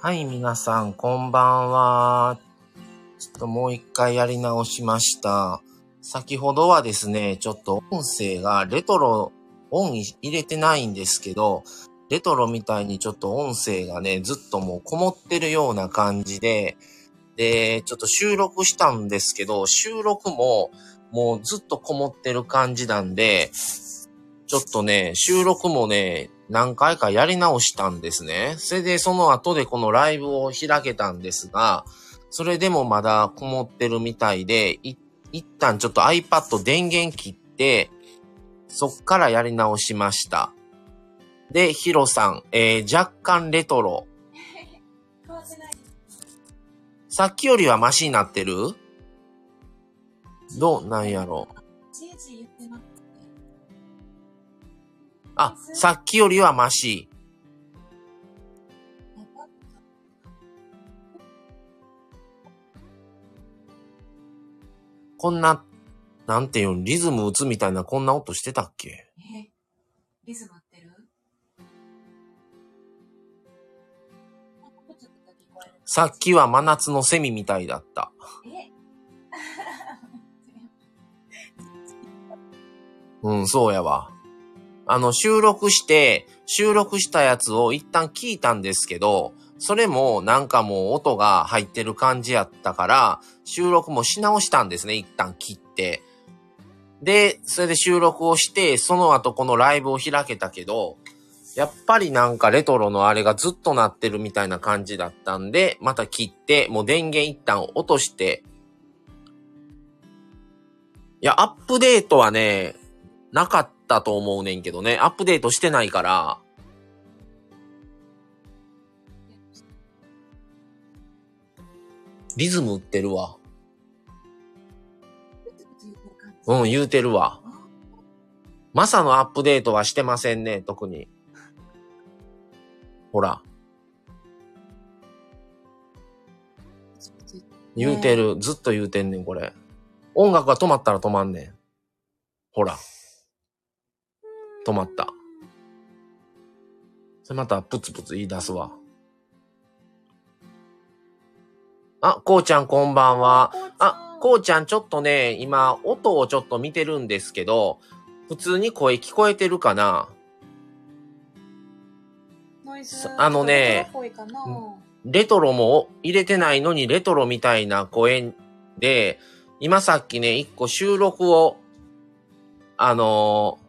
はい、皆さん、こんばんは。ちょっともう一回やり直しました。先ほどはですね、ちょっと音声がレトロ、オン入れてないんですけど、レトロみたいにちょっと音声がね、ずっともうこもってるような感じで、で、ちょっと収録したんですけど、収録ももうずっとこもってる感じなんで、ちょっとね、収録もね、何回かやり直したんですね。それでその後でこのライブを開けたんですが、それでもまだこもってるみたいで、い一旦ちょっと iPad 電源切って、そっからやり直しました。で、ヒロさん、えー、若干レトロ。さっきよりはマシになってる？どう？なんやろじあ、さっきよりはマシ。こんな、なんていうの、リズム打つみたいなこんな音してたっけ？え、リズム合ってる？さっきは真夏のセミみたいだった。え？うん、そうやわ。あの、収録して、収録したやつを一旦聞いたんですけど、それもなんかもう音が入ってる感じやったから、収録もし直したんですね、一旦切って。で、それで収録をして、その後このライブを開けたけど、やっぱりなんかレトロのあれがずっと鳴ってるみたいな感じだったんで、また切って、もう電源一旦落として、いや、アップデートはね、なかったと思うねんけどね。アップデートしてないから。リズム打ってるわ。うん、言うてるわ。マサのアップデートはしてませんね、特に。ほら、言うてる。ずっと言うてんねん、これ。音楽が止まったら止まんねん。ほら、止まった。それまたプツプツ言い出すわ。あ、こうちゃんこんばんは。あ、こうちゃんちょっとね、今、音をちょっと見てるんですけど、普通に声聞こえてるかな？あのねレトロも入れてないのにレトロみたいな声で、今さっきね、一個収録を、あのー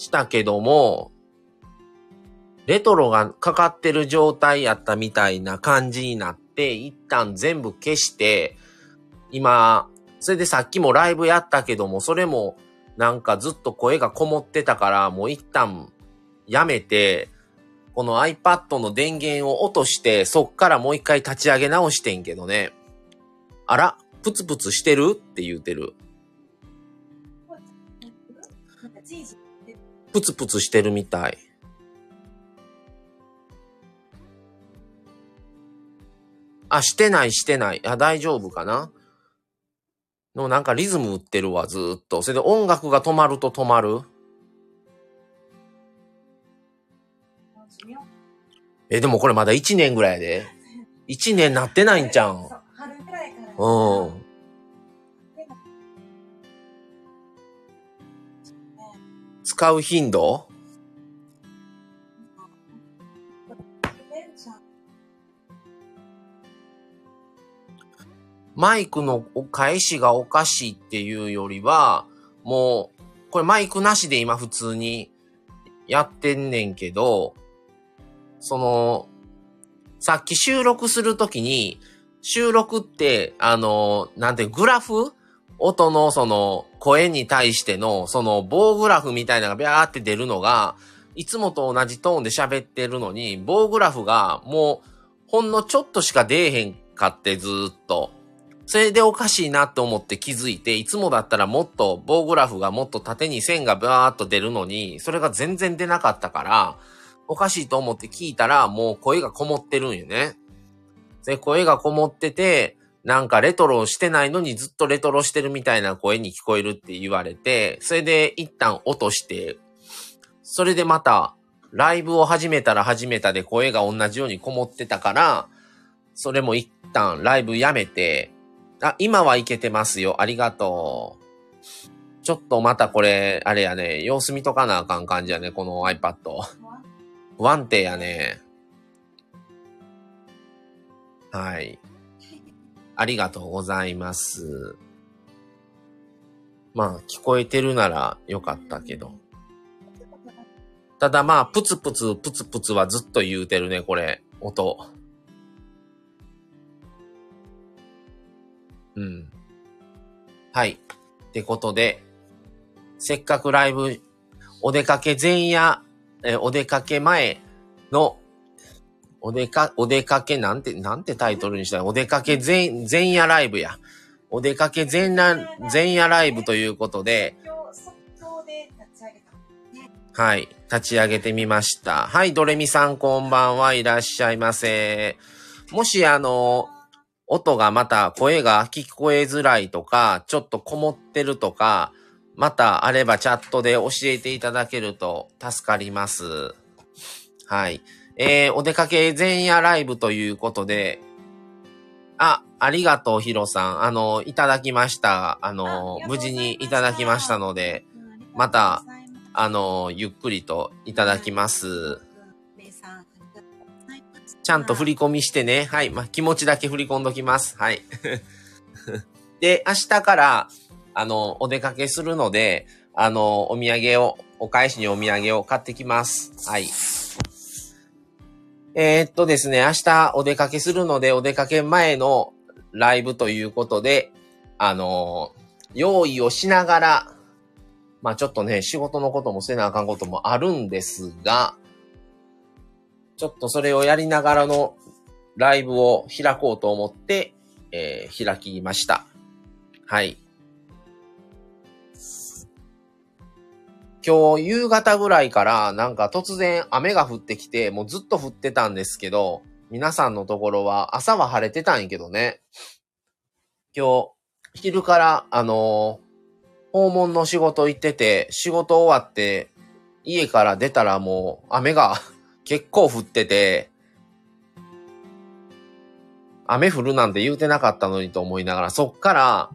し、たけども、レトロがかかってる状態やったみたいな感じになって、一旦全部消して、今、それでさっきもライブやったけども、それもなんかずっと声がこもってたから、もう一旦やめて、この iPad の電源を落として、そっからもう一回立ち上げ直してんけどね。あら、プツプツしてるって言うてる。プツプツしてるみたい。あ、してないしてない。あ、大丈夫かな？のなんかリズム打ってるわ、ずーっと。それで音楽が止まると止まる。え、でもこれまだ1年ぐらいやで。1年なってないんちゃうん？うん。使う頻度？マイクの返しがおかしいっていうよりは、もう、これマイクなしで今普通にやってんねんけど、その、さっき収録するときに、収録って、あの、なんて、グラフ音のその声に対してのその棒グラフみたいなのがビャーって出るのが、いつもと同じトーンで喋ってるのに、棒グラフがもうほんのちょっとしか出えへんかってずっと。それでおかしいなと思って気づいて、いつもだったらもっと棒グラフがもっと縦に線がバーっと出るのに、それが全然出なかったから、おかしいと思って聞いたらもう声がこもってるんよね。で、声がこもってて、なんかレトロしてないのにずっとレトロしてるみたいな声に聞こえるって言われて、それで一旦落として、それでまたライブを始めたら始めたで声が同じようにこもってたから、それも一旦ライブやめて、あ、今はいけてますよ。ありがとう。ちょっとまたこれ、あれやね、様子見とかなあかん感じやね、この iPad。不安定やね。はい。ありがとうございます。まあ、聞こえてるならよかったけど。ただまあ、プツプツ、プツプツはずっと言うてるね、これ、音。うん。はい。ってことで、せっかくライブ、お出かけ前夜、えお出かけ前の、お出か、お出かけなんて、なんてタイトルにしたら、お出かけ前、前夜ライブや。お出かけ前夜、前夜ライブということで、はい。立ち上げてみました。はい、ドレミさんこんばんはいらっしゃいませ。もしあの、音がまた声が聞こえづらいとか、ちょっとこもってるとか、またあればチャットで教えていただけると助かります。はい。えー、お出かけ前夜ライブということで、あ、ありがとう、ヒロさん。あの、いただきました。あの、無事にいただきましたので、また、あの、ゆっくりといただきます。ちゃんと振り込みしてね。はい。まあ、気持ちだけ振り込んどきます。はい。で、明日から、あの、お出かけするので、あの、お土産を、お返しにお土産を買ってきます。はい。えーっとですね、明日お出かけするので、お出かけ前のライブということで、あの、用意をしながら、まあちょっとね、仕事のこともせなあかんこともあるんですが、ちょっとそれをやりながらのライブを開こうと思って、えー開きました。はい。今日夕方ぐらいからなんか突然雨が降ってきて、もうずっと降ってたんですけど、皆さんのところは朝は晴れてたんやけどね。今日、昼から、あのー訪問の仕事行ってて、仕事終わって、家から出たらもう雨が 結構降ってて、雨降るなんて言うてなかったのにと思いながら、そっから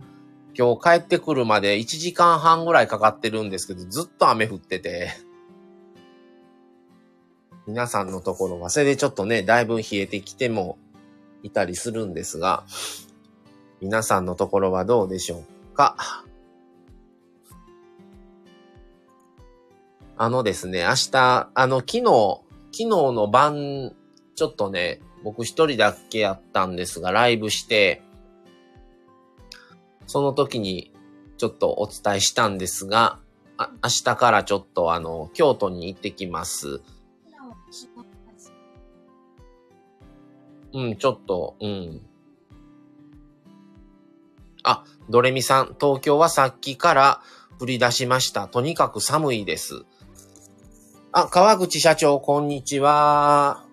今日帰ってくるまで1時間半ぐらいかかってるんですけど、ずっと雨降ってて、皆さんのところは、それでちょっとね、だいぶ冷えてきてもいたりするんですが、皆さんのところはどうでしょうか？あのですね、明日、あの、昨日、昨日の晩、ちょっとね、僕一人だけやったんですが、ライブして、その時にちょっとお伝えしたんですが、あ明日からちょっとあの、京都に行ってきます。うん、ちょっと、うん。あ、ドレミさん、東京はさっきから降り出しました。とにかく寒いです。あ、川口社長、こんにちは。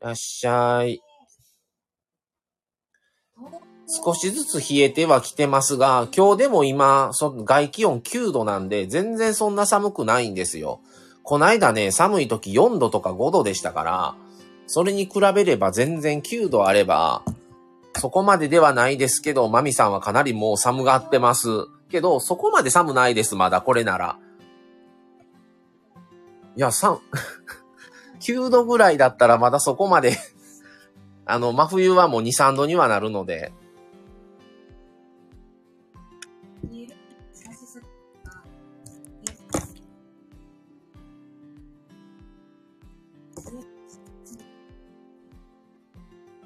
いらっしゃい。少しずつ冷えてはきてますが、今日でも今、そ外気温9度なんで、全然そんな寒くないんですよ。こないだね、寒い時4度とか5度でしたから、それに比べれば全然9度あれば、そこまでではないですけど、マミさんはかなりもう寒がってます。けど、そこまで寒ないです、まだこれなら。いや、3、9度ぐらいだったらまだそこまであの、真冬はもう2、3度にはなるので、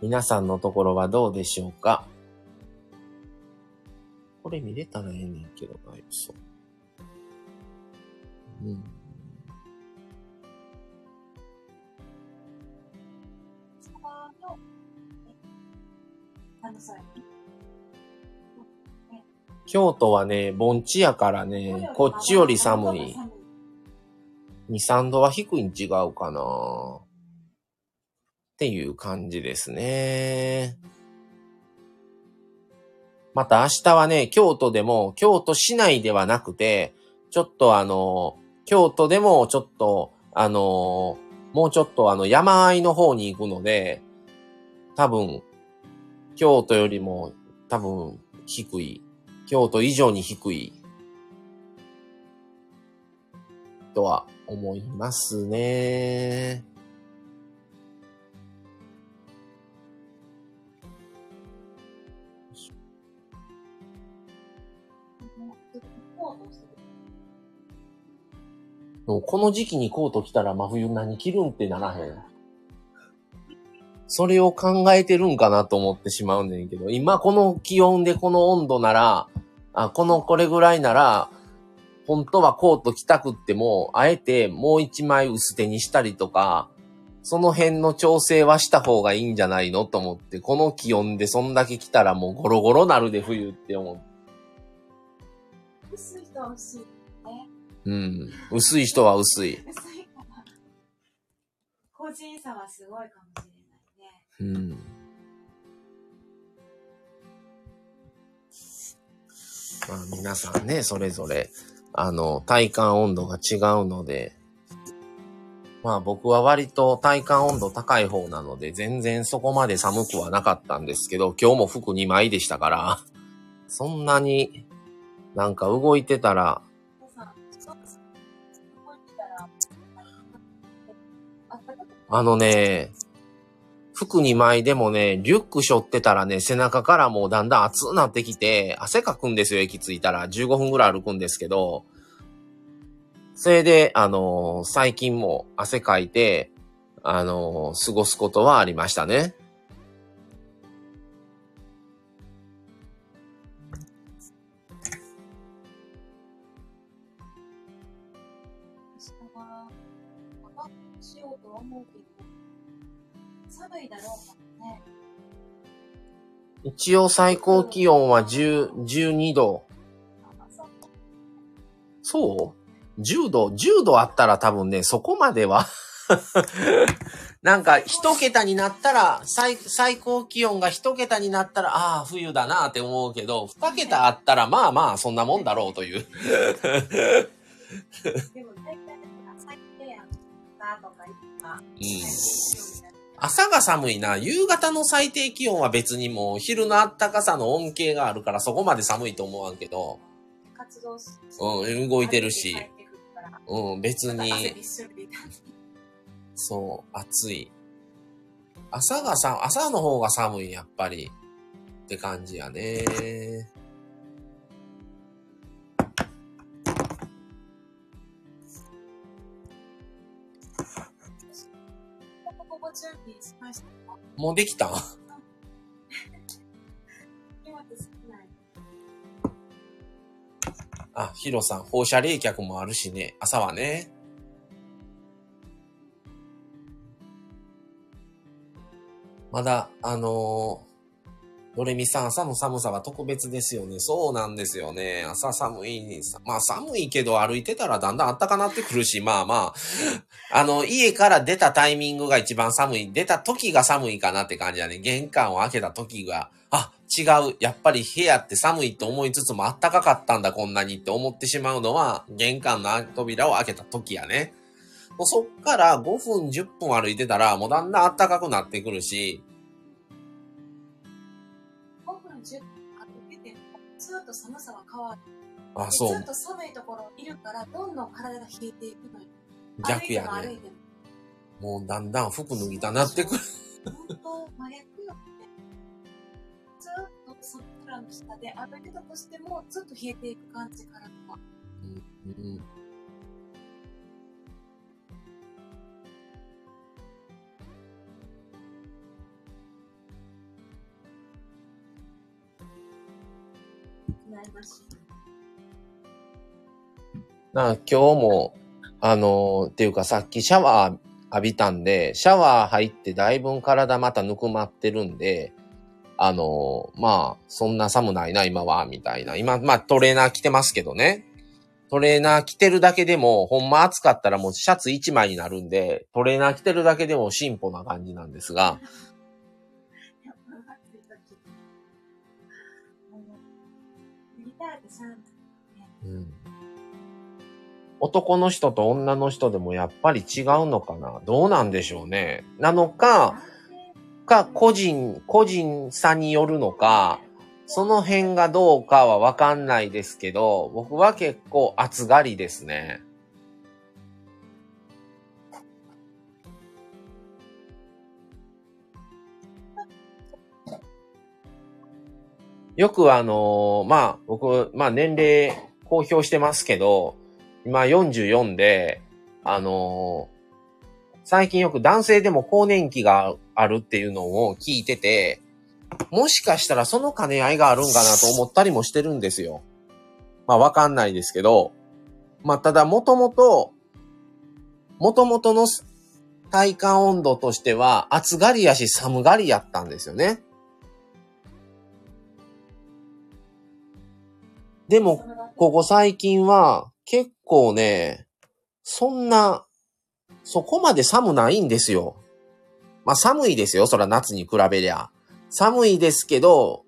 皆さんのところはどうでしょうか？これ見れたらええねんけどな、よそ。うん。京都はね、盆地やからね、こっちより寒い。2、3度は低いん違うかなっていう感じですね。また明日はね、京都でも、京都市内ではなくて、ちょっとあの、京都でもちょっとあのもうちょっとあの山あいの方に行くので、多分、京都よりも多分低い。京都以上に低い。とは思いますね。もうこの時期にコート着たら真冬何着るんってならへん。それを考えてるんかなと思ってしまうねんけど、今この気温でこの温度なら、あ、このこれぐらいなら、本当はコート着たくっても、あえてもう一枚薄手にしたりとか、その辺の調整はした方がいいんじゃないのと思って、この気温でそんだけ着たらもうゴロゴロなるで冬って思う。薄い人は薄い。うん。薄い人は薄い。薄いかな。個人差はすごいかもしれないね。うん。まあ皆さんね、それぞれ、あの、体感温度が違うので、まあ僕は割と体感温度高い方なので、全然そこまで寒くはなかったんですけど、今日も服2枚でしたから、そんなになんか動いてたらあのね、服2枚でもね、リュック背負ってたらね、背中からもうだんだん熱くなってきて、汗かくんですよ、駅着いたら。15分ぐらい歩くんですけど、それで、あのー、最近も汗かいて、あのー、過ごすことはありましたね。一応最高気温は10、12度。そう ?10 度 ?10 度あったら多分ね、そこまでは なんか、一桁になったら、最、最高気温が一桁になったら、ああ、冬だなって思うけど、二桁あったら、まあまあ、そんなもんだろうという。うん朝が寒いな。夕方の最低気温は別にもう昼の暖かさの恩恵があるからそこまで寒いと思わんけど。活動すうん、動いてるし。うん、別に。そう、暑い。朝がさ、朝の方が寒い、やっぱり。って感じやね。準備しましたかもうできた？あ、ヒロさん、放射冷却もあるしね、朝はね。まだ、あのドレミさん、朝の寒さは特別ですよね。そうなんですよね。朝寒い。まあ寒いけど歩いてたらだんだん暖かなってくるし、まあまあ、あの、家から出たタイミングが一番寒い。出た時が寒いかなって感じだね。玄関を開けた時が、あ、違う。やっぱり部屋って寒いと思いつつも暖かかったんだ、こんなにって思ってしまうのは、玄関の扉を開けた時やね。もうそっから5分、10分歩いてたら、もうだんだん暖かくなってくるし、ずっと寒さは変わる。あ、そう。ずっと寒いところいるから、どんどん体が冷えていくのよ。逆やね。ももうだんだん服脱ぎたなってくる。本当、真逆よね。ずっと空の下で歩いてたとしても、ずっと冷えていく感じからとか。うん、うんな今日も、あのっていうかさっきシャワー浴びたんで、シャワー入ってだいぶ体またぬくまってるんで、あのまあ、そんな寒ないな、今は、みたいな。今、まあ、トレーナー着てますけどね。トレーナー着てるだけでも、ほんま暑かったらもうシャツ1枚になるんで、トレーナー着てるだけでも進歩な感じなんですが、うん。男の人と女の人でもやっぱり違うのかな？どうなんでしょうね。なのか、か、個人、個人差によるのか、その辺がどうかはわかんないですけど、僕は結構暑がりですね。よくあのまあ、僕、まあ年齢公表してますけど、今44で、あの最近よく男性でも更年期があるっていうのを聞いてて、もしかしたらその兼ね合いがあるんかなと思ったりもしてるんですよ。まあわかんないですけど、まあただもともと、もともとの体感温度としては暑がりやし寒がりやったんですよね。でも、ここ最近は結構ね、そんな、そこまで寒ないんですよ。まあ寒いですよ。そら夏に比べりゃ。寒いですけど、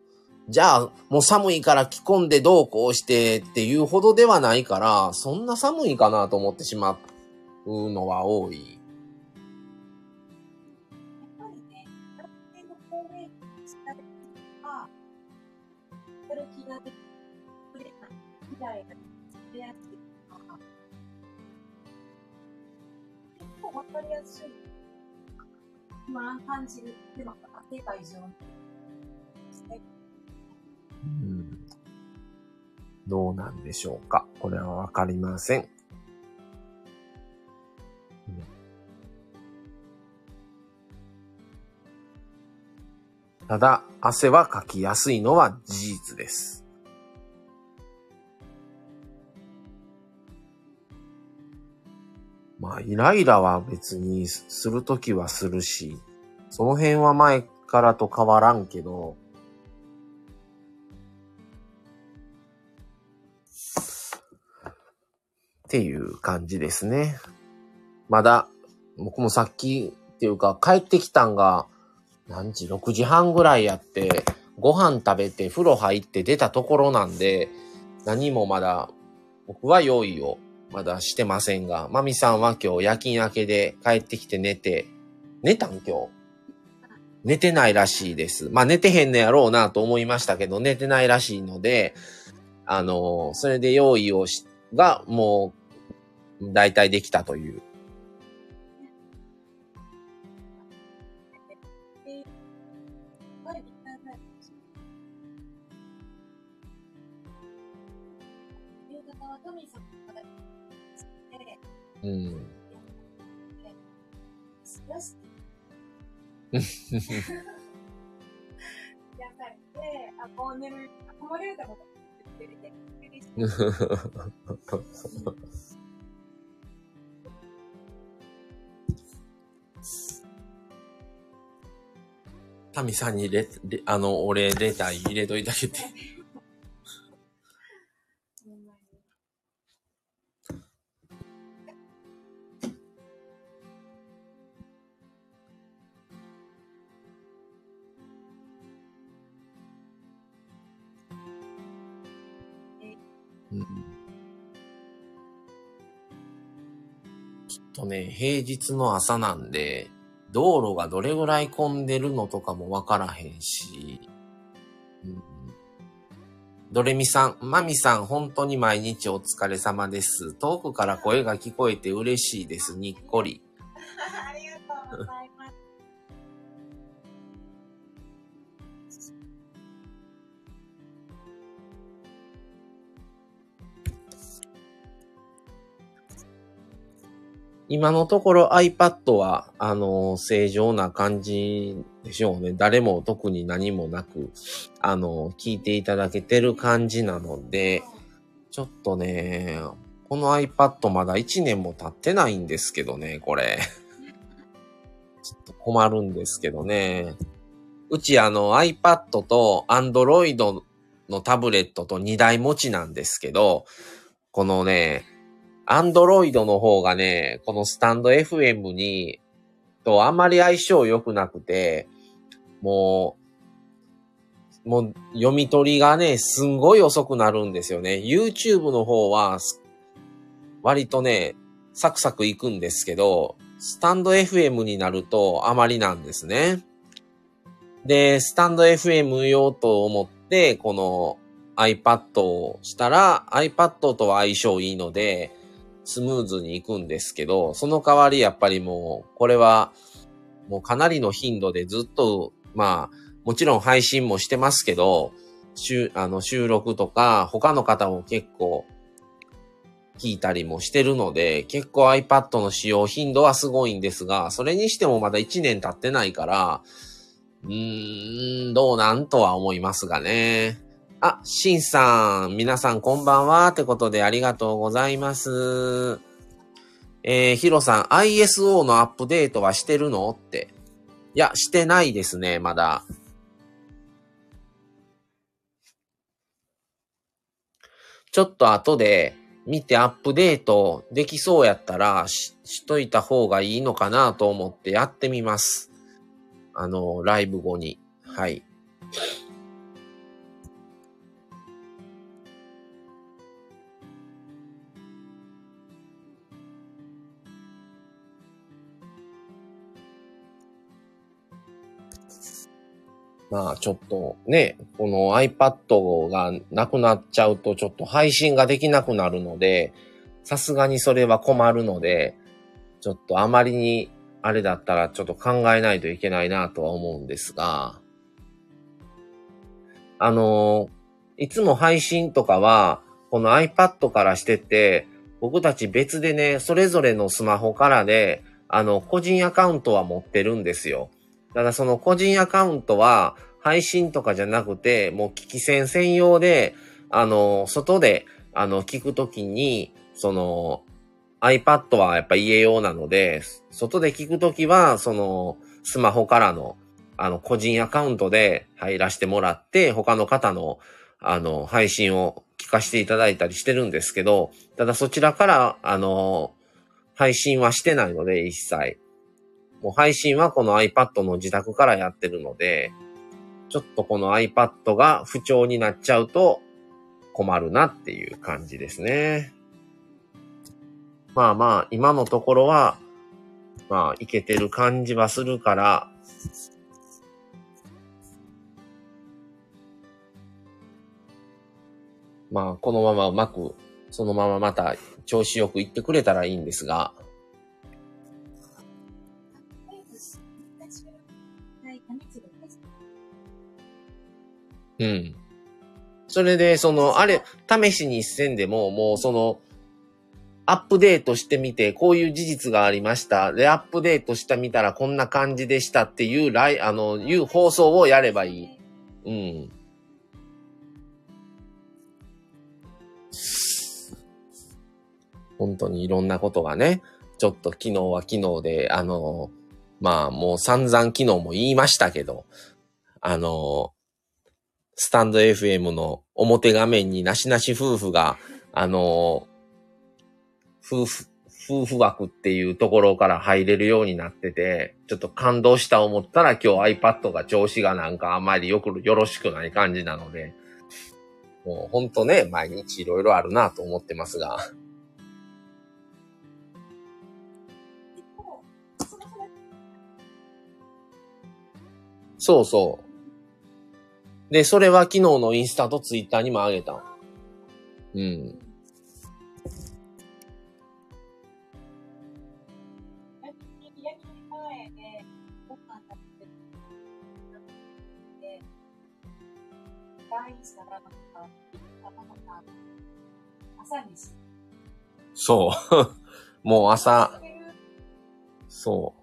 じゃあ、もう寒いから着込んでどうこうしてっていうほどではないから、そんな寒いかなと思ってしまうのは多い。わかりやすい。今感じる。でも、手が異常に。うん。どうなんでしょうか。これはわかりません。ただ、汗はかきやすいのは事実です。まあ、イライラは別にするときはするし、その辺は前からと変わらんけど、っていう感じですね。まだ、僕もさっきっていうか帰ってきたんが、何時 ?6 時半ぐらいやって、ご飯食べて風呂入って出たところなんで、何もまだ僕は用意をまだしてませんが、まみさんは今日夜勤明けで帰ってきて寝て、寝たん今日？寝てないらしいです。まあ寝てへんのやろうなと思いましたけど、寝てないらしいので、あの、それで用意をし、がもう、だいたいできたといううん。やっぱりで、あ、こう寝る、こもれるとこと言ってて、タミさんにレ、レあの、俺レター入れといてあげて。ね、平日の朝なんで、道路がどれぐらい混んでるのとかもわからへんし、うん、ドレミさん、マミさん、本当に毎日お疲れ様です。遠くから声が聞こえて嬉しいです。にっこり。ありがとうございます。今のところ iPad は、あの、正常な感じでしょうね。誰も特に何もなく、あの、聞いていただけてる感じなので、ちょっとね、この iPad まだ1年も経ってないんですけどね、これ。ちょっと困るんですけどね。うちあの iPad と Android のタブレットと2台持ちなんですけど、このね、アンドロイドの方がね、このスタンド FM に、とあんまり相性良くなくて、もう、もう読み取りがね、すんごい遅くなるんですよね。YouTube の方は、割とね、サクサクいくんですけど、スタンド FM になるとあまりなんですね。で、スタンド FM 用と思って、この iPad をしたら iPad とは相性いいので、スムーズにいくんですけど、その代わりやっぱりもう、これはもうかなりの頻度でずっと、まあ、もちろん配信もしてますけど、収あの収録とか他の方も結構聞いたりもしてるので、結構 iPad の使用頻度はすごいんですが、それにしてもまだ1年経ってないから、うーん、どうなんとは思いますがね。あ、シンさん、皆さんこんばんは。ってことでありがとうございます。えー、ヒロさん、ISO のアップデートはしてるのって。いや、してないですね、まだ。ちょっと後で見てアップデートできそうやったらししといた方がいいのかなと思ってやってみます。あの、ライブ後に。はい。まあちょっとね、この iPad がなくなっちゃうとちょっと配信ができなくなるので、さすがにそれは困るので、ちょっとあまりにあれだったらちょっと考えないといけないなとは思うんですが、あの、いつも配信とかは、この iPad からしてて、僕たち別でね、それぞれのスマホからで、あの、個人アカウントは持ってるんですよ。だからその個人アカウントは配信とかじゃなくて、もう聞き戦専用で、あの、外で、あの、聞くときに、その、iPad はやっぱ家用なので、外で聞くときは、その、スマホからの、あの、個人アカウントで入らせてもらって、他の方の、あの、配信を聞かせていただいたりしてるんですけど、ただそちらから、あの、配信はしてないので、一切。もう配信はこの iPad の自宅からやってるので、ちょっとこの iPad が不調になっちゃうと困るなっていう感じですね。まあまあ、今のところは、まあ、いけてる感じはするから、まあ、このままうまく、そのまままた調子よくいってくれたらいいんですが、うん。それで、その、あれ、試しにせんでも、もうその、アップデートしてみて、こういう事実がありました。で、アップデートしてみたらこんな感じでしたっていう、ライ、あの、いう放送をやればいい。うん。本当にいろんなことがね、ちょっと昨日は昨日で、あの、まあもう散々昨日も言いましたけど、あの、スタンド FM の表画面になしなし夫婦が、あの、夫婦、夫婦枠っていうところから入れるようになってて、ちょっと感動した思ったら今日 iPad が調子がなんかあんまりよく、よろしくない感じなので、もうほんとね、毎日いろいろあるなと思ってますが。そうそう。で、それは昨日のインスタとツイッターにもあげた。うん。そう。もう朝、そう。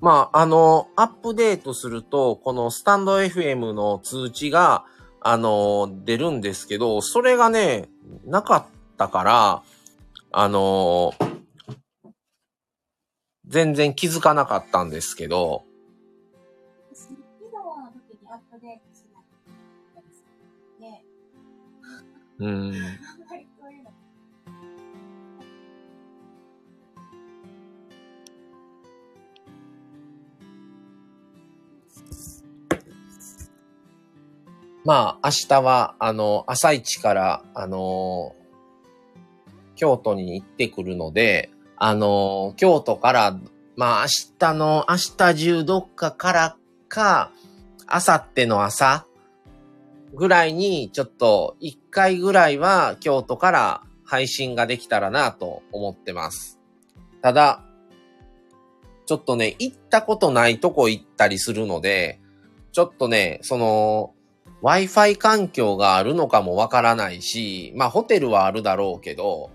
まあ、あの、アップデートすると、このスタンド FM の通知が、あの、出るんですけど、それがね、なかったから、あの、全然気づかなかったんですけど、うん。まあ、明日は、あの、朝一から、あの、京都に行ってくるので、あの、京都から、まあ、明日の、明日中どっかからか、明後日の朝ぐらいに、ちょっと、一回ぐらいは、京都から配信ができたらなと思ってます。ただ、ちょっとね、行ったことないとこ行ったりするので、ちょっとね、その、Wi-Fi 環境があるのかもわからないし、まあホテルはあるだろうけど、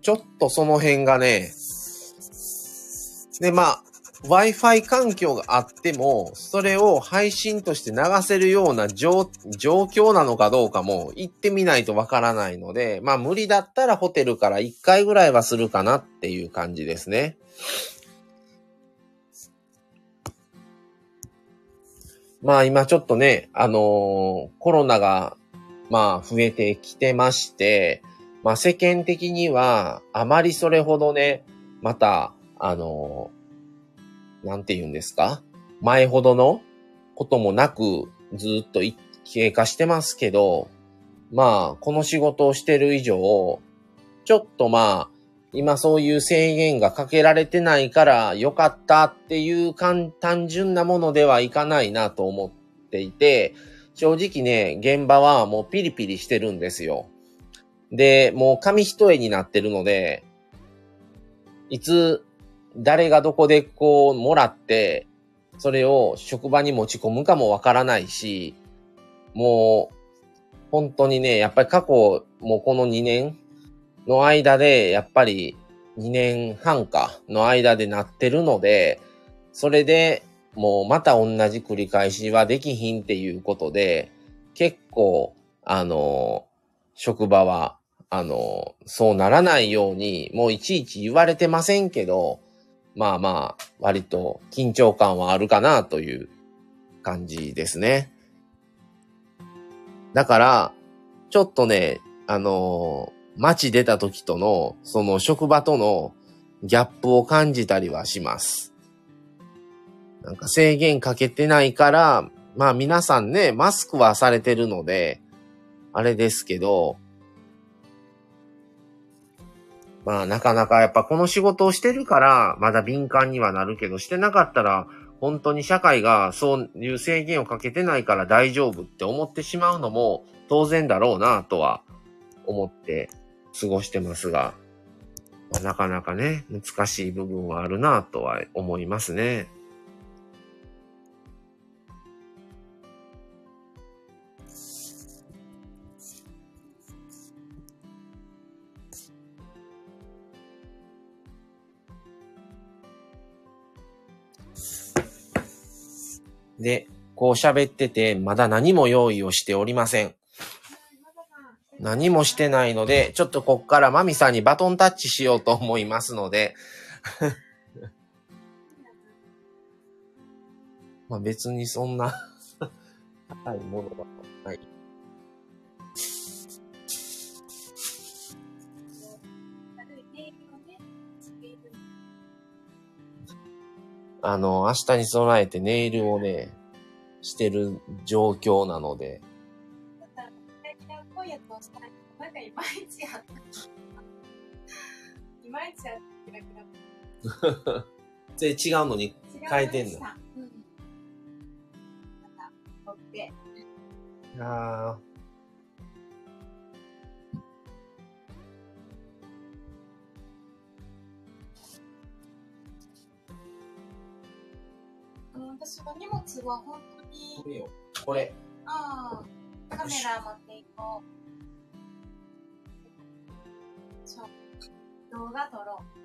ちょっとその辺がね、で、まあ、Wi-Fi 環境があっても、それを配信として流せるような状状況なのかどうかも行ってみないとわからないので、まあ無理だったらホテルから1回ぐらいはするかなっていう感じですね。まあ今ちょっとね、あのーコロナが、まあ増えてきてまして、まあ世間的にはあまりそれほどね、また、あのーなんて言うんですか？前ほどのこともなくずっと経過してますけど、まあこの仕事をしてる以上、ちょっとまあ、今そういう制限がかけられてないから良かったっていう簡単純なものではいかないなと思っていて、正直ね、現場はもうピリピリしてるんですよ。で、もう紙一重になってるので、いつ誰がどこでこうもらって、それを職場に持ち込むかもわからないし、もう本当にね、やっぱり過去、もうこの2年の間で、やっぱり2年半かの間でなってるので、それでもうまた同じ繰り返しはできひんっていうことで、結構、あの、職場は、あの、そうならないように、もういちいち言われてませんけど、まあまあ、割と緊張感はあるかなという感じですね。だから、ちょっとね、あの街出た時との、その職場とのギャップを感じたりはします。なんか制限かけてないから、まあ皆さんね、マスクはされてるので、あれですけど、まあなかなかやっぱこの仕事をしてるから、まだ敏感にはなるけど、してなかったら、本当に社会がそういう制限をかけてないから大丈夫って思ってしまうのも当然だろうなとは思って過ごしてますが、まあなかなかね、難しい部分はあるなとは思いますね。で、こう喋ってて、まだ何も用意をしておりません。何もしてないので、ちょっとこっからマミさんにバトンタッチしようと思いますので、まあ別にそんな高いものはない。あの、明日に備えてネイルをね、してる状況なので、いまいちやった。いまいちやった、キラキラっぽい。それ違うのに変えてんの？うん。また、取って。ああの、私の荷物は本当こに。これ。ああ、カメラ持っていこう。そう。動画撮ろう。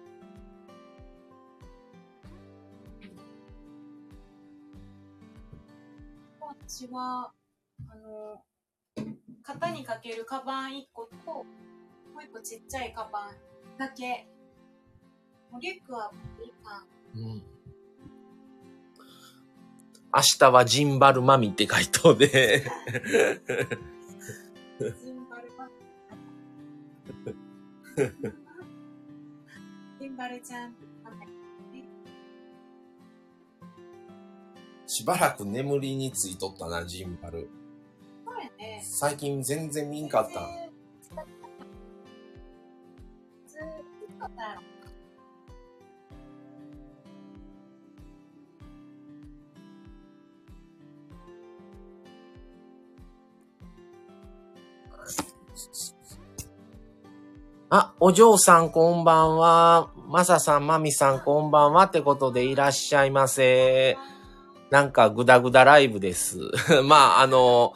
私は、あの、肩にかけるカバン1個と、もう1個ちっちゃいカバンだけ。もうリュックはいいか。うん。明日はジンバルマミって回答で、ジン ジンバルちゃんしばらく眠りについとったな、ジンバル。そうやね。最近全然見んかった。あ、お嬢さんこんばんは。まささん、まみさんこんばんはってことでいらっしゃいませ。なんかグダグダライブです。まあ、あの、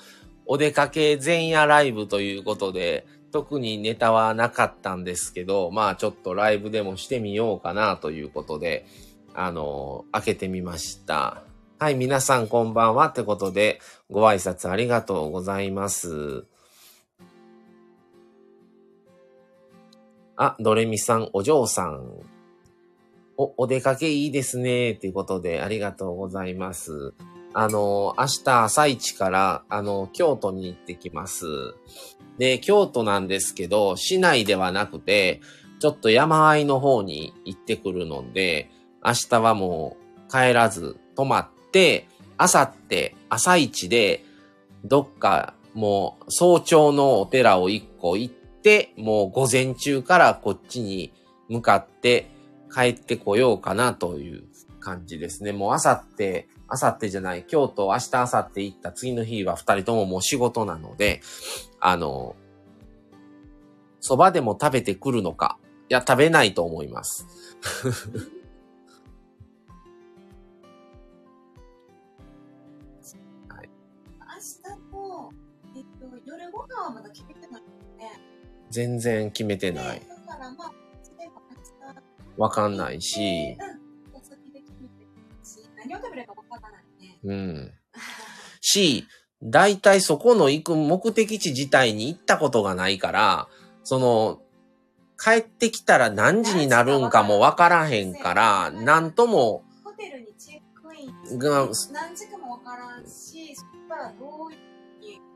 お出かけ前夜ライブということで、特にネタはなかったんですけど、まあちょっとライブでもしてみようかなということで、あの、開けてみました。はい、皆さんこんばんはってことで、ご挨拶ありがとうございます。あ、ドレミさん、お嬢さん。お、お出かけいいですね。っていうことで、ありがとうございます。あの、明日朝一から、あの、京都に行ってきます。で、京都なんですけど、市内ではなくて、ちょっと山あいの方に行ってくるので、明日はもう帰らず泊まって、朝って朝一で、どっかもう早朝のお寺を一個行って、もう午前中からこっちに向かって帰ってこようかなという感じですね。もう朝って、朝ってじゃない、今日と明日明後日行った次の日は二人とももう仕事なので、あの、蕎麦でも食べてくるのか。いや、食べないと思います。全然決めてでない。わかんないし、うん、し、何を食べるかわからないね。うん。し、大体そこの行く目的地自体に行ったことがないから、その、帰ってきたら何時になるんかもわからへんから、なんとも、ホテルにチェックインが何時かもわからんし、そこからどういう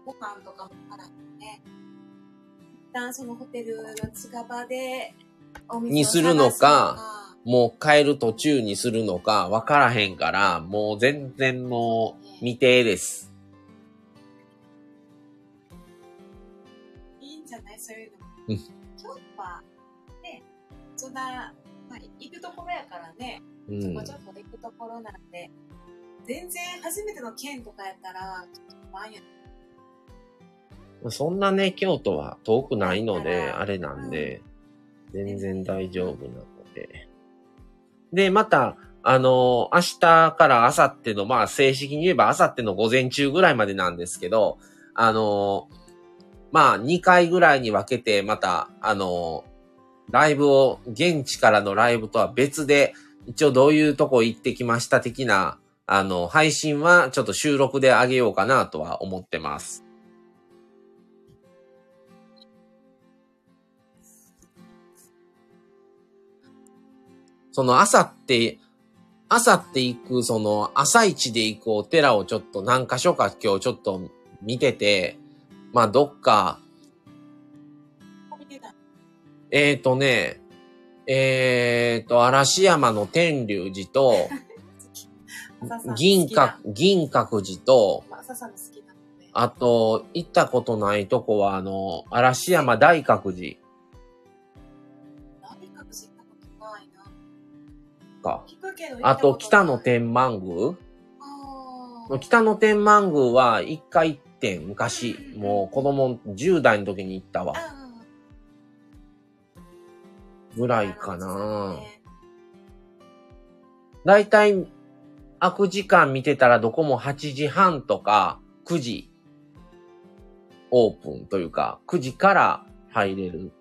ご飯とかもわからんね。一旦そのホテルの近場でお店をにするのかもう帰る途中にするのかわからへんから、もう全然もう未定です。いいんじゃない？そういうの。も。うん。京都は、ね、そんな、まあ、行くところやからね、うん。ちょこちょこ行くところなんで、全然初めての県とかやったら、ちょっと不安やそんなね、京都は遠くないので、あれなんで、全然大丈夫なので。で、また、あの、明日から明後日の、まあ正式に言えば明後日の午前中ぐらいまでなんですけど、あの、まあ2回ぐらいに分けて、また、あの、ライブを、現地からのライブとは別で、一応どういうとこ行ってきました的な、あの、配信はちょっと収録であげようかなとは思ってます。その朝って、朝って行く、その朝一で行くお寺をちょっと何箇所か今日ちょっと見てて、まあどっか。えーとね、えーと、嵐山の天龍寺と、銀閣、銀閣寺と。あと、行ったことないとこは、あの、嵐山大覚寺か。聞くけどあと、北野店。天満宮？北野天満宮は一回行ってん昔、もう子供10代の時に行ったわ。ぐらいかな。ねだいたい空く時間見てたらどこも8時半とか9時オープンというか9時から入れる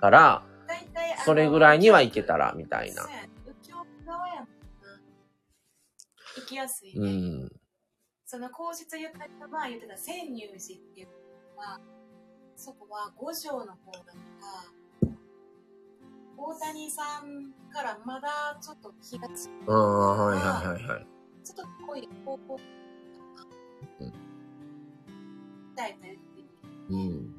から、それぐらいには行けたらみたいなきやすいね。うん。その皇室ゆかりの前言ってた千入寺っていうのは、そこは五条の方だから、大谷さんからまだちょっと気がつく。ああ、はいはいはいはい。ちょっと濃い方向うんだいたいうん。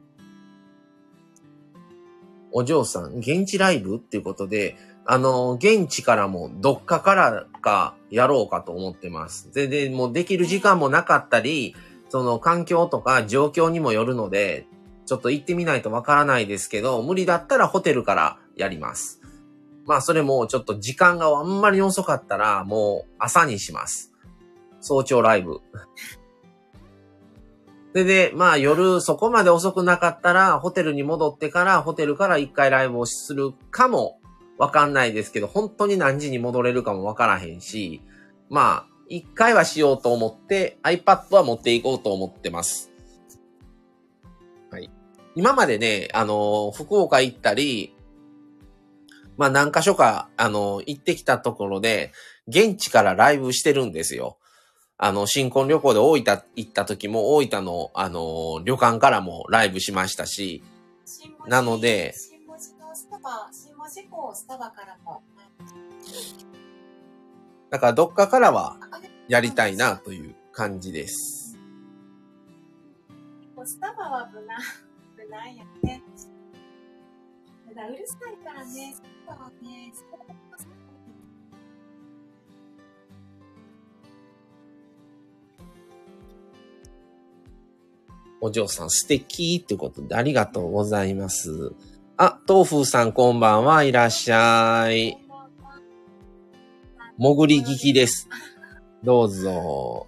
お嬢さん、現地ライブっていうことで、あの、現地からもどっかからかやろうかと思ってます。全然もうできる時間もなかったり、その環境とか状況にもよるので、ちょっと行ってみないとわからないですけど、無理だったらホテルからやります。まあそれもちょっと時間があんまり遅かったら、もう朝にします。早朝ライブ。で、で、まあ夜そこまで遅くなかったら、ホテルに戻ってから、ホテルから一回ライブをするかもわかんないですけど、本当に何時に戻れるかもわからへんし、まあ、一回はしようと思って、iPad は持っていこうと思ってます。はい。今までね、あの、福岡行ったり、まあ何箇所か、あの、行ってきたところで、現地からライブしてるんですよ。あの、新婚旅行で大分行った時も、大分の、あの、旅館からもライブしましたし、なので新文字港スタバからも。だからどっかからはやりたいなという感じです。スタバは無難、無難やね。ただうるさいからね、スタバはね、スタバはお嬢さん素敵ってことでありがとうございます。あ、豆腐さんこんばんはいらっしゃい。潜り聞きです。どうぞ。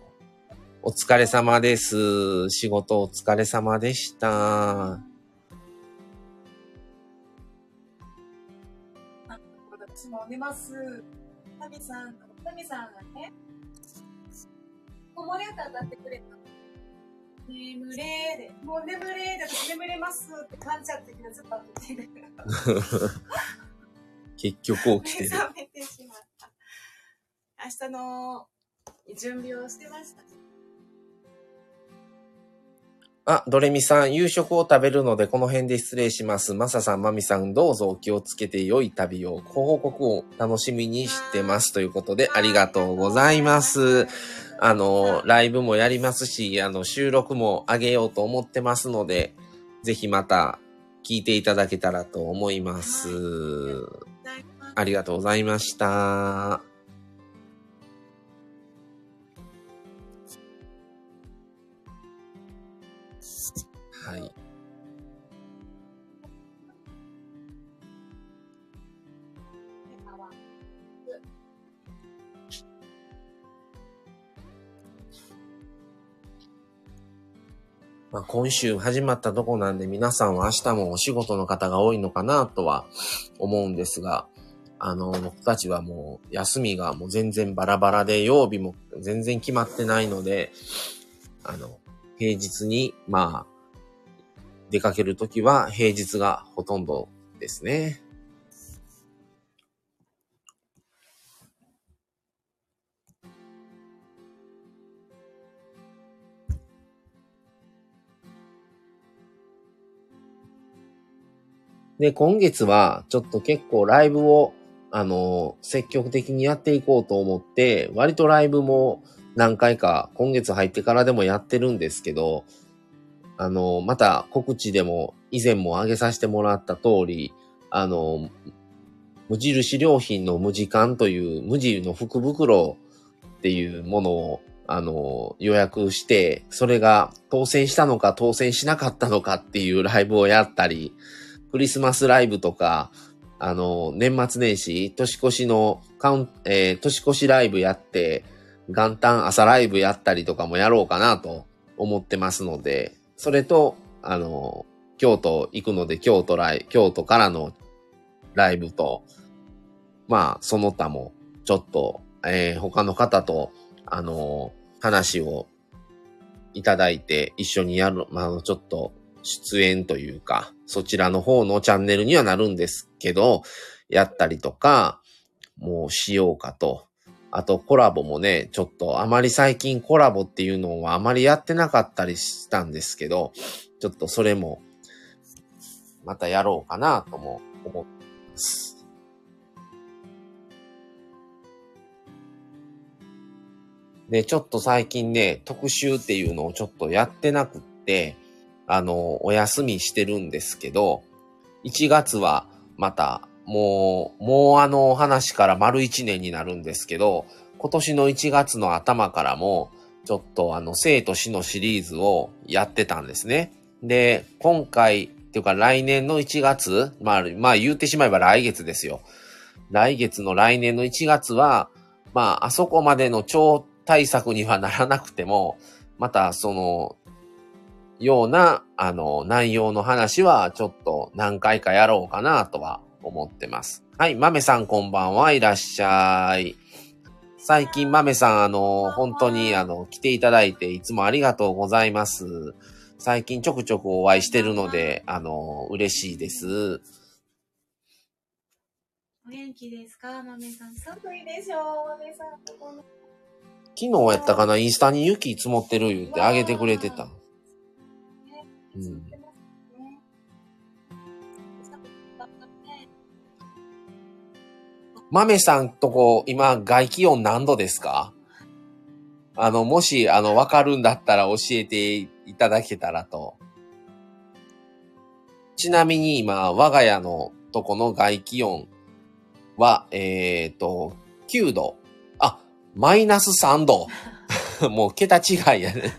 お疲れ様です。仕事お疲れ様でした。私も寝ます。タミさん、タミさんがね、子守歌歌ってくれた。眠れもう眠れーで、私眠れますって感じちゃってけど、ずっと起きてる。結局起きてる。目覚めてしまった。明日の準備をしてました。あ、ドレミさん、夕食を食べるのでこの辺で失礼します。マサさん、マミさん、どうぞお気をつけて良い旅を、ご報告を楽しみにしてます。ということで、ありがとうございます。あの、ライブもやりますし、あの、収録も上げようと思ってますので、ぜひまた聞いていただけたらと思います。ありがとうございました。まあ、今週始まったとこなんで皆さんは明日もお仕事の方が多いのかなとは思うんですが、あの、僕たちはもう休みがもう全然バラバラで曜日も全然決まってないので、あの、平日に、まあ、出かけるときは平日がほとんどですね。で、今月はちょっと結構ライブを、あの、積極的にやっていこうと思って、割とライブも何回か今月入ってからでもやってるんですけど、あの、また告知でも以前も上げさせてもらった通り、あの、無印良品の無地缶という無地の福袋っていうものを、あの、予約して、それが当選したのか当選しなかったのかっていうライブをやったり、クリスマスライブとか、あの、年末年始、年越しのカウン、えー年越しライブやって、元旦朝ライブやったりとかもやろうかなと思ってますので、それと、あの、京都行くので京都ライ、京都からのライブと、まあ、その他も、ちょっと、えー他の方と、あの、話をいただいて一緒にやる、まあ、ちょっと出演というか、そちらの方のチャンネルにはなるんですけど、やったりとか、もうしようかと。あとコラボもね、ちょっとあまり最近コラボっていうのはあまりやってなかったりしたんですけど、ちょっとそれもまたやろうかなとも思ってます。で、ちょっと最近ね、特集っていうのをちょっとやってなくって、あの、お休みしてるんですけど、1月はまたもう、もうあの話から丸1年になるんですけど、今年の1月の頭からも、ちょっとあの、生と死のシリーズをやってたんですね。で、今回、っていうか来年の1月、まあ、まあ言ってしまえば来月ですよ。来月の来年の1月は、まあ、あそこまでの超対策にはならなくても、またその、ような、あの、内容の話はちょっと何回かやろうかなとは思ってます。はい、豆さんこんばんはいらっしゃい。最近豆さん、あの、本当にあの、来ていただいていつもありがとうございます。最近ちょくちょくお会いしてるので、あの、嬉しいです。お元気ですか？豆さん。寒いでしょ豆さん。昨日やったかな？インスタに雪積もってる言ってあげてくれてた。うん。豆さんとこ、今、外気温何度ですか？あの、もし、あの、わかるんだったら教えていただけたらと。ちなみに今、我が家のとこの外気温は、えっ、ー、と、9度。あ、マイナス3度。もう桁違いやね。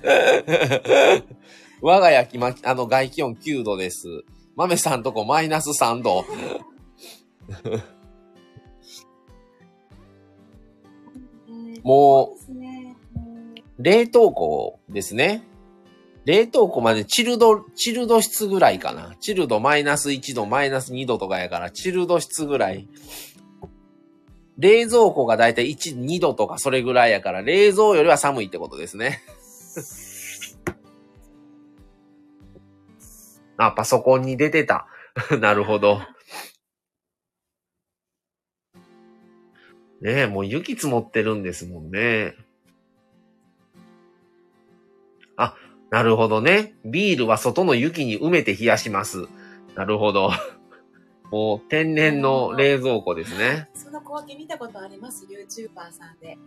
我が家、今、あの、外気温9度です。豆さんとこマイナス3度。もう、冷凍庫ですね。冷凍庫までチルド、チルド室ぐらいかな。チルドマイナス1度、マイナス2度とかやから、チルド室ぐらい。冷蔵庫がだいたい1、2度とかそれぐらいやから、冷蔵よりは寒いってことですね。あ、パソコンに出てた。なるほど。ねえ、もう雪積もってるんですもんね。あ、なるほどね。ビールは外の雪に埋めて冷やします。なるほど。もう天然の冷蔵庫ですね。その小分け見たことあります ?YouTuber さんで。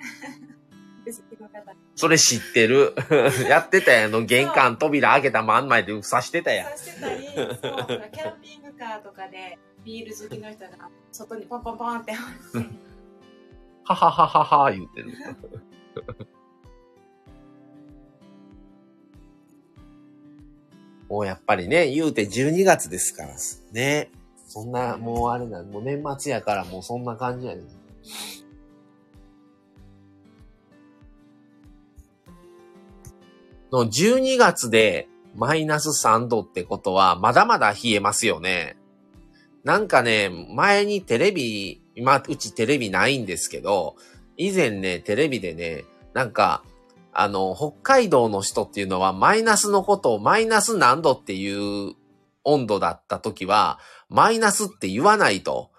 それ知ってる？やってたやん。玄関扉開けた真ん前で刺してたやん。刺してたり、そう、キャンピングカーとかでビール好きの人が外にポンポンポンって。ははははは言ってる。もうやっぱりね、言うて12月ですからね。そんな、もうあれな、もう年末やからもうそんな感じやね。の12月でマイナス3度ってことは、まだまだ冷えますよね。なんかね、前にテレビ、今、うちテレビないんですけど、以前ね、テレビでね、なんか、あの、北海道の人っていうのはマイナスのことをマイナス何度っていう温度だった時は、マイナスって言わないと。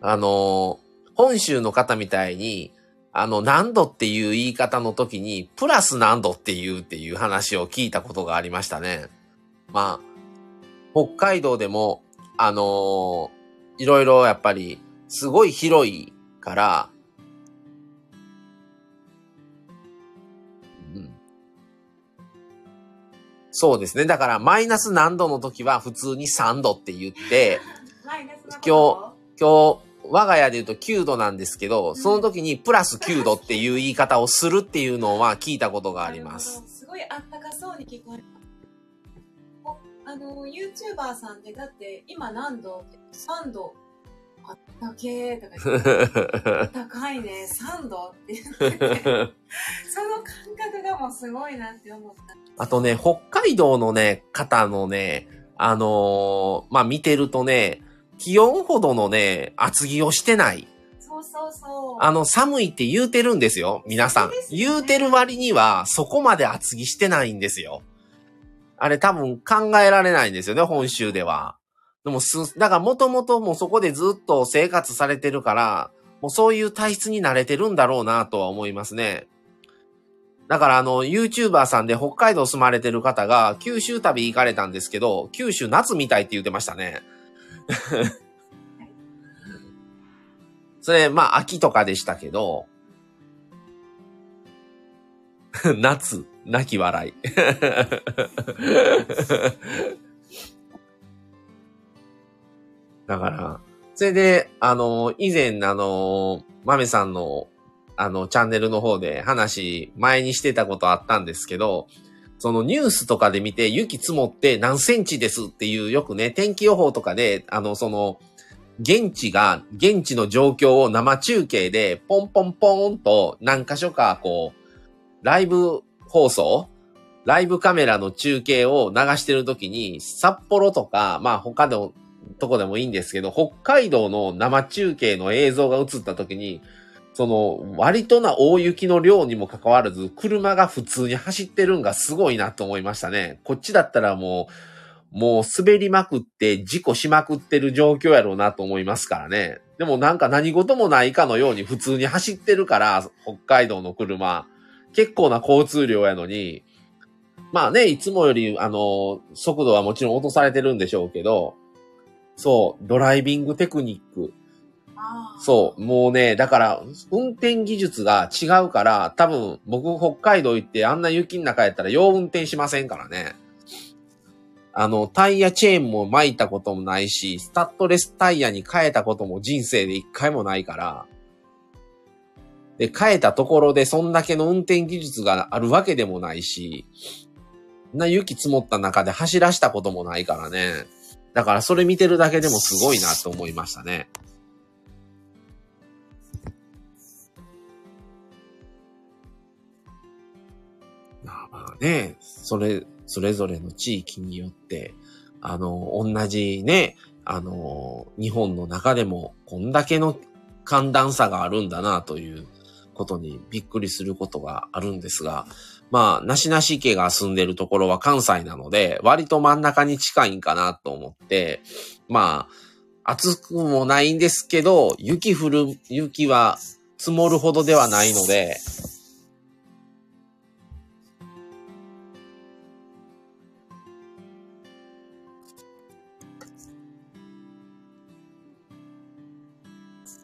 あの、本州の方みたいに、あの、何度っていう言い方の時に、プラス何度っていうっていう話を聞いたことがありましたね。まあ、北海道でも、あのー、いろいろやっぱり、すごい広いから、うん、そうですね。だから、マイナス何度の時は普通に3度って言って、今日、今日、我が家で言うと9度なんですけど、その時にプラス9度っていう言い方をするっていうのは聞いたことがあります。すごいあったかそうに聞こえます。あの、YouTuber さんで、だって今何度 ?3 度。あったけーとか 高いね、3度って言ってて、その感覚がもうすごいなって思った。あとね、北海道のね、方のね、あのー、まあ、見てるとね、気温ほどのね、厚着をしてない。そうそうそう。あの、寒いって言うてるんですよ、皆さん。ね、言うてる割には、そこまで厚着してないんですよ。あれ多分考えられないんですよね、本州では。でもす、だからもともともうそこでずっと生活されてるから、もうそういう体質に慣れてるんだろうなとは思いますね。だからあの、YouTuber さんで北海道住まれてる方が九州旅行かれたんですけど、九州夏みたいって言ってましたね。それ、まあ、秋とかでしたけど、夏、泣き笑い。だから、それで、あの、以前、あの、豆さんの、あの、チャンネルの方で話、前にしてたことあったんですけど、そのニュースとかで見て雪積もって何センチですっていうよくね、天気予報とかで、あの、その、現地が、現地の状況を生中継でポンポンポーンと何箇所かこう、ライブ放送ライブカメラの中継を流してるときに、札幌とか、まあ他のとこでもいいんですけど、北海道の生中継の映像が映ったときに、その、割とな大雪の量にもかかわらず、車が普通に走ってるんがすごいなと思いましたね。こっちだったらもう、もう滑りまくって事故しまくってる状況やろうなと思いますからね。でもなんか何事もないかのように普通に走ってるから、北海道の車。結構な交通量やのに、まあね、いつもより、あの、速度はもちろん落とされてるんでしょうけど、そう、ドライビングテクニック。そう、もうね、だから、運転技術が違うから、多分、僕、北海道行ってあんな雪の中やったら、よう運転しませんからね。あの、タイヤチェーンも巻いたこともないし、スタッドレスタイヤに変えたことも人生で一回もないから、で、変えたところでそんだけの運転技術があるわけでもないし、な雪積もった中で走らしたこともないからね。だからそれ見てるだけでもすごいなと思いましたね。ね、それ、それぞれの地域によって、あの、同じね、あの、日本の中でもこんだけの寒暖差があるんだなということにびっくりすることがあるんですが、まあ、なしなし家が住んでるところは関西なので、割と真ん中に近いんかなと思って、まあ、暑くもないんですけど、雪降る、雪は積もるほどではないので、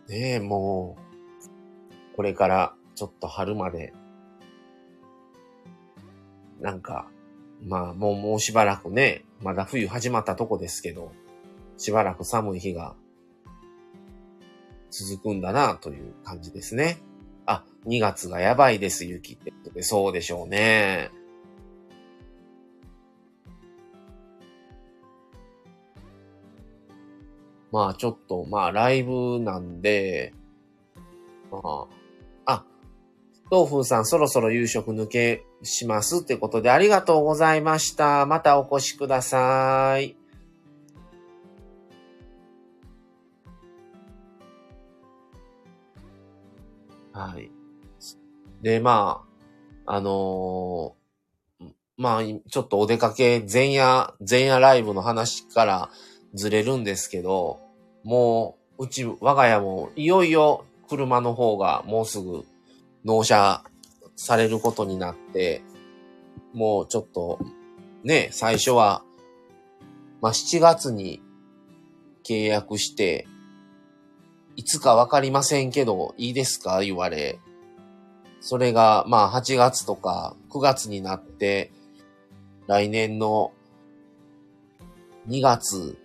ねえ、もう、これからちょっと春まで、なんか、まあもうもうしばらくね、まだ冬始まったとこですけど、しばらく寒い日が続くんだなという感じですね。あ、2月がやばいです、雪って。そうでしょうね。まあちょっと、まあライブなんで、まあ、あ、豆腐さんそろそろ夕食抜けしますってことでありがとうございました。またお越しください。はい。で、まあ、あのー、まあ、ちょっとお出かけ前夜、前夜ライブの話からずれるんですけど、もう、うち、我が家も、いよいよ車の方がもうすぐ納車されることになって、もうちょっと、ね、最初は、まあ、7月に契約して、いつかわかりませんけど、いいですか？言われ。それが、まあ、8月とか9月になって、来年の2月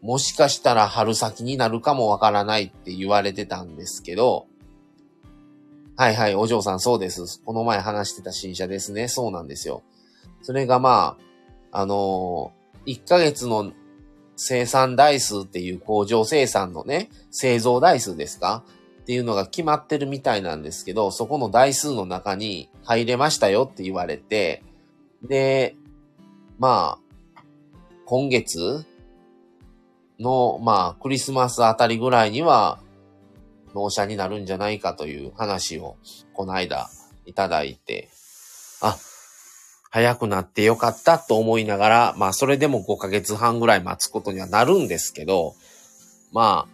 もしかしたら春先になるかもわからないって言われてたんですけど、はいはい、お嬢さんそうです。この前話してた新車ですね。そうなんですよ。それがまあ、あのー、1ヶ月の生産台数っていう工場生産のね、製造台数ですか？っていうのが決まってるみたいなんですけど、そこの台数の中に入れましたよって言われて、で、まあ、今月、の、まあ、クリスマスあたりぐらいには、納車になるんじゃないかという話を、この間、いただいて、あ、早くなってよかったと思いながら、まあ、それでも5ヶ月半ぐらい待つことにはなるんですけど、ま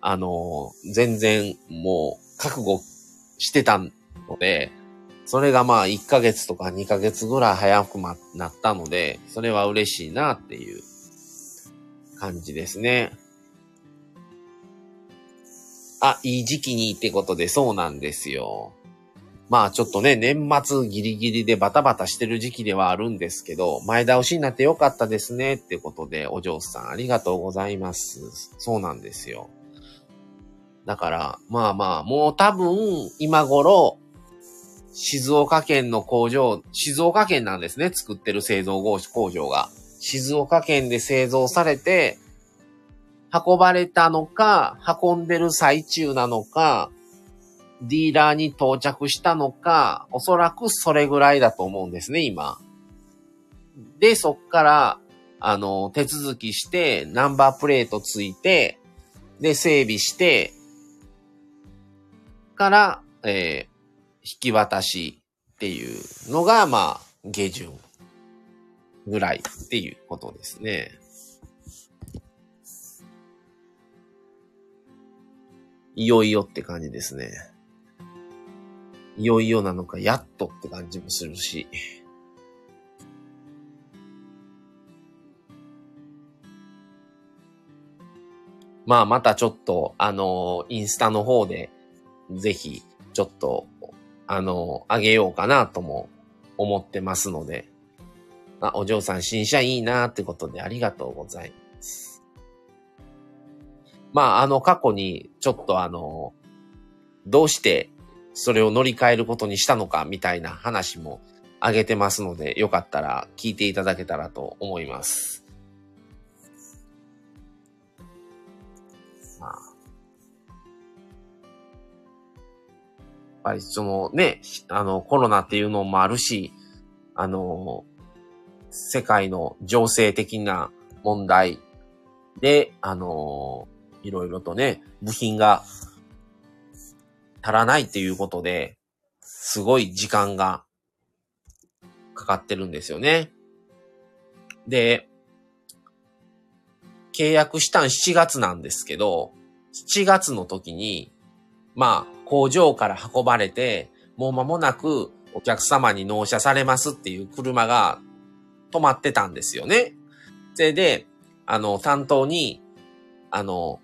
あ、あの、全然もう覚悟してたので、それがまあ1ヶ月とか2ヶ月ぐらい早くなったので、それは嬉しいなっていう感じですね。あ、いい時期にってことでそうなんですよ。まあちょっとね、年末ギリギリでバタバタしてる時期ではあるんですけど、前倒しになってよかったですねってことで、お嬢さんありがとうございます。そうなんですよ。だから、まあまあ、もう多分、今頃、静岡県の工場、静岡県なんですね、作ってる製造工場が。静岡県で製造されて、運ばれたのか、運んでる最中なのか、ディーラーに到着したのか、おそらくそれぐらいだと思うんですね、今。で、そっから、あの、手続きして、ナンバープレートついて、で、整備して、から、えー、引き渡しっていうのが、まあ、下旬ぐらいっていうことですね。いよいよって感じですね。いよいよなのか、やっとって感じもするし。まあ、またちょっと、あのインスタの方で、ぜひ、ちょっと、あのあげようかなとも思ってますので。あ、お嬢さん新車いいなってことでありがとうございます。まあ、あの、過去に、ちょっとあの、どうしてそれを乗り換えることにしたのかみたいな話もあげてますので、よかったら聞いていただけたらと思います。まあ。やっぱりそのね、あのコロナっていうのもあるし、あの、世界の情勢的な問題で、あの、いろいろとね、部品が足らないっていうことで、すごい時間がかかってるんですよね。で、契約したん7月なんですけど、7月の時に、まあ、工場から運ばれて、もう間もなくお客様に納車されますっていう車が止まってたんですよね。それで、あの、担当に、あの、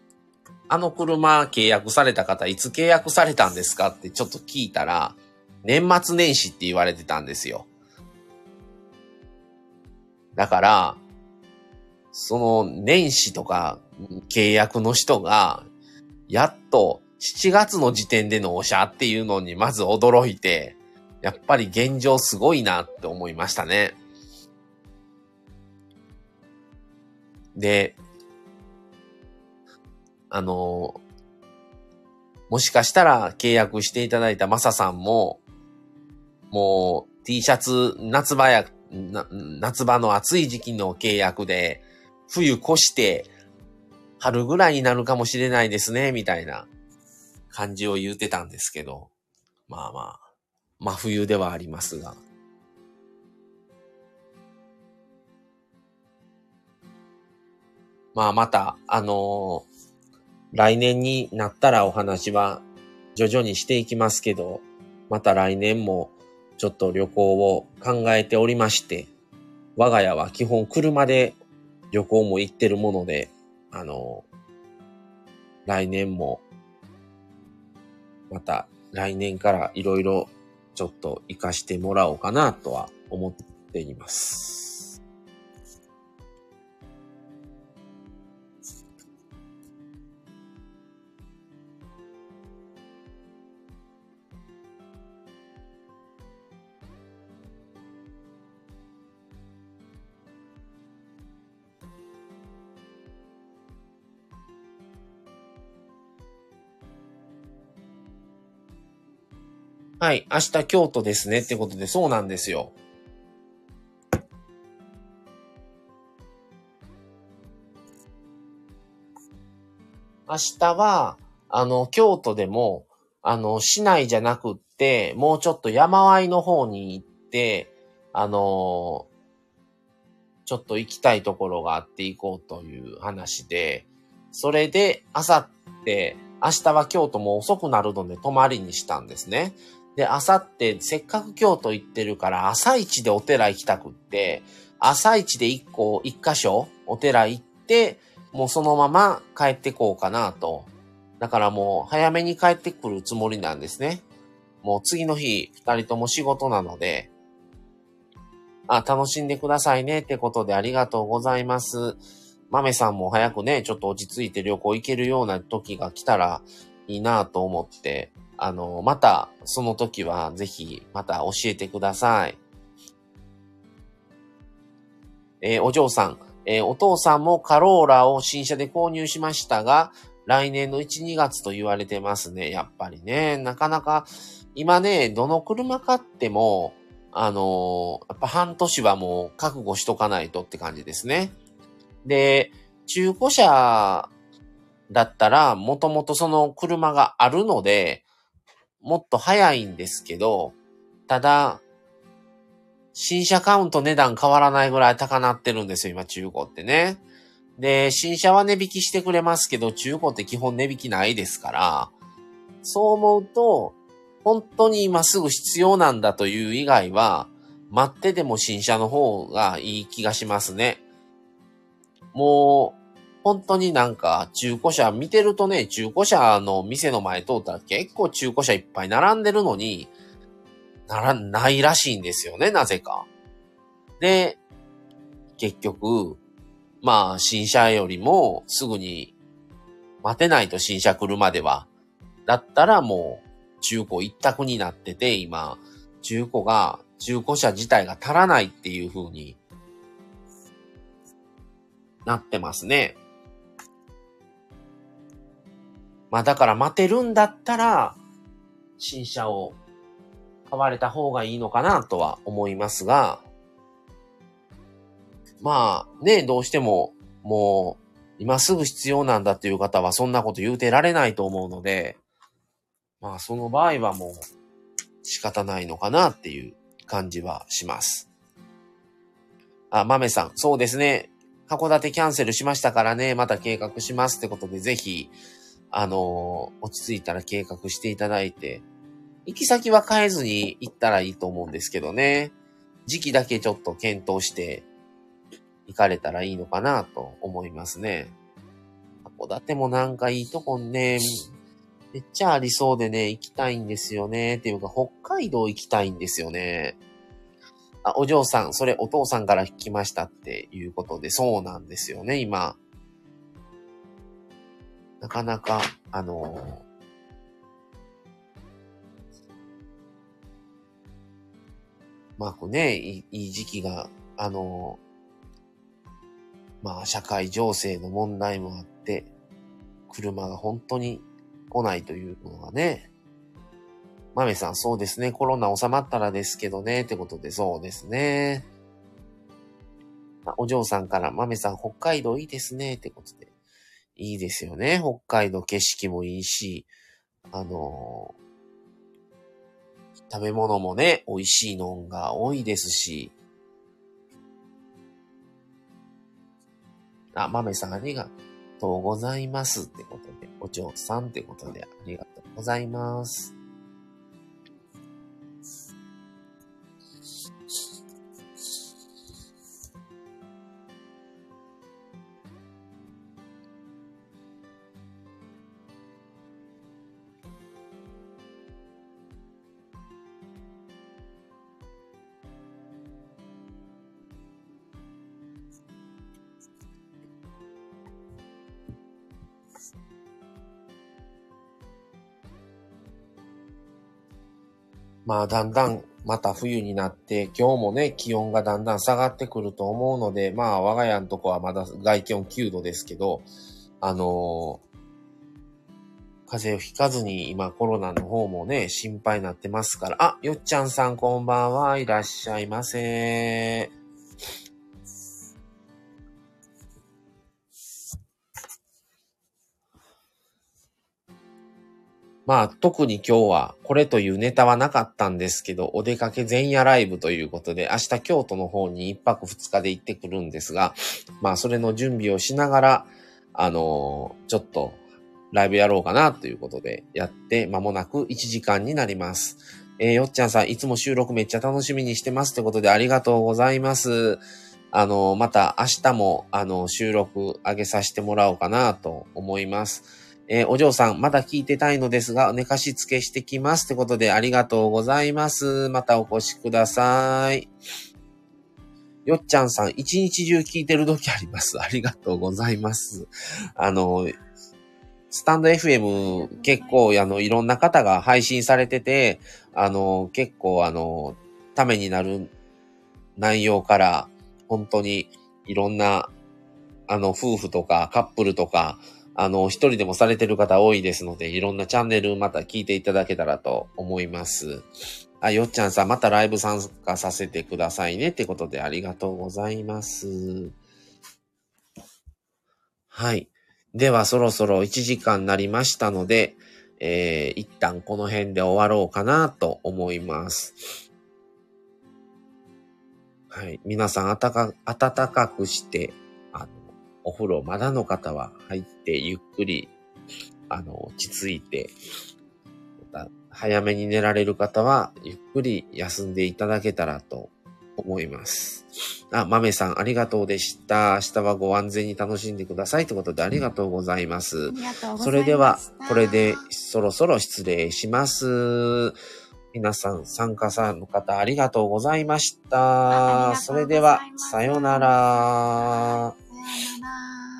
あの車契約された方いつ契約されたんですかってちょっと聞いたら、年末年始って言われてたんですよ。だから、その年始とか契約の人が、やっと7月の時点でのお車っていうのにまず驚いて、やっぱり現状すごいなって思いましたね。で、あの、もしかしたら契約していただいたマサさんも、もう T シャツ夏場や、夏場の暑い時期の契約で、冬越して春ぐらいになるかもしれないですね、みたいな感じを言うてたんですけど、まあまあ、真冬ではありますが。まあまた、あのー来年になったらお話は徐々にしていきますけど、また来年もちょっと旅行を考えておりまして、我が家は基本車で旅行も行ってるもので、あの、来年も、また来年からいろいろちょっと活かしてもらおうかなとは思っています。はい、明日京都ですねってことで、そうなんですよ。明日は、あの、京都でも、あの、市内じゃなくって、もうちょっと山あいの方に行って、あのちょっと行きたいところがあって行こうという話で、それで、あさって、明日は京都も遅くなるので泊まりにしたんですね。で、あさってせっかく京都行ってるから朝一でお寺行きたくって、朝一で一個、一箇所お寺行って、もうそのまま帰ってこうかなと。だからもう早めに帰ってくるつもりなんですね。もう次の日、二人とも仕事なので、あ、楽しんでくださいねってことでありがとうございます。豆さんも早くね、ちょっと落ち着いて旅行行けるような時が来たらいいなと思って、あの、また、その時はぜひ、また教えてください。えー、お嬢さん、えー、お父さんもカローラを新車で購入しましたが、来年の1、2月と言われてますね。やっぱりね、なかなか、今ね、どの車買っても、あのー、やっぱ半年はもう覚悟しとかないとって感じですね。で、中古車だったら、もともとその車があるので、もっと早いんですけど、ただ、新車カウント値段変わらないぐらい高なってるんですよ、今中古ってね。で、新車は値引きしてくれますけど、中古って基本値引きないですから、そう思うと、本当に今すぐ必要なんだという以外は、待ってでも新車の方がいい気がしますね。もう、本当になんか中古車見てるとね、中古車の店の前通ったら結構中古車いっぱい並んでるのに、なら、ないらしいんですよね、なぜか。で、結局、まあ、新車よりもすぐに待てないと新車来るまでは。だったらもう中古一択になってて、今、中古が、中古車自体が足らないっていう風になってますね。まあだから待てるんだったら、新車を買われた方がいいのかなとは思いますが、まあね、どうしてももう今すぐ必要なんだっていう方はそんなこと言うてられないと思うので、まあその場合はもう仕方ないのかなっていう感じはします。あ、豆さん、そうですね。函館キャンセルしましたからね、また計画しますってことで、ぜひ、あの、落ち着いたら計画していただいて、行き先は変えずに行ったらいいと思うんですけどね。時期だけちょっと検討して行かれたらいいのかなと思いますね。函館もなんかいいとこね、めっちゃありそうでね、行きたいんですよね。っていうか、北海道行きたいんですよね。あ、お嬢さん、それお父さんから聞きましたっていうことで、そうなんですよね、今。なかなか、あのまあね、いい時期が、あのまあ社会情勢の問題もあって、車が本当に来ないというのがね、マメさん、そうですね。コロナ収まったらですけどね。ってことで、そうですね。お嬢さんから、マメさん、北海道いいですね。ってことで。いいですよね。北海道景色もいいし、あのー、食べ物もね、美味しいのが多いですし。あ、豆さん、ありがとうございます。ってことで、お嬢さんってことで、ありがとうございます。まあ、だんだんまた冬になって、今日もね、気温がだんだん下がってくると思うので、まあ、我が家のとこはまだ外気温9度ですけど、あのー、風邪をひかずに今コロナの方もね、心配になってますから、あ、よっちゃんさんこんばんはいらっしゃいませ。まあ、特に今日はこれというネタはなかったんですけど、お出かけ前夜ライブということで、明日京都の方に一泊二日で行ってくるんですが、まあ、それの準備をしながら、あのー、ちょっとライブやろうかなということでやって間もなく1時間になります。えー、よっちゃんさん、いつも収録めっちゃ楽しみにしてますってことでありがとうございます。あのー、また明日も、あの収録上げさせてもらおうかなと思います。えーお嬢さん、まだ聞いてたいのですが、寝かしつけしてきます。ってことで、ありがとうございます。またお越しください。よっちゃんさん、一日中聞いてる時あります。ありがとうございます。あの、スタンド FM 結構、あの、いろんな方が配信されてて、あの、結構、あの、ためになる内容から、本当にいろんな、あの、夫婦とかカップルとか、あの、一人でもされてる方多いですので、いろんなチャンネルまた聞いていただけたらと思います。あ、よっちゃんさん、またライブ参加させてくださいねってことでありがとうございます。はい。では、そろそろ1時間になりましたので、えー、一旦この辺で終わろうかなと思います。はい。皆さん、あたか、暖かくして、お風呂まだの方は入ってゆっくり、あの、落ち着いて、また早めに寝られる方はゆっくり休んでいただけたらと思います。あ、豆さんありがとうでした。明日はご安全に楽しんでくださいということでありがとうございますあ。りがとうございました。それでは、これでそろそろ失礼します。皆さん、参加さんの方ありがとうございました。それでは、さようなら。なら。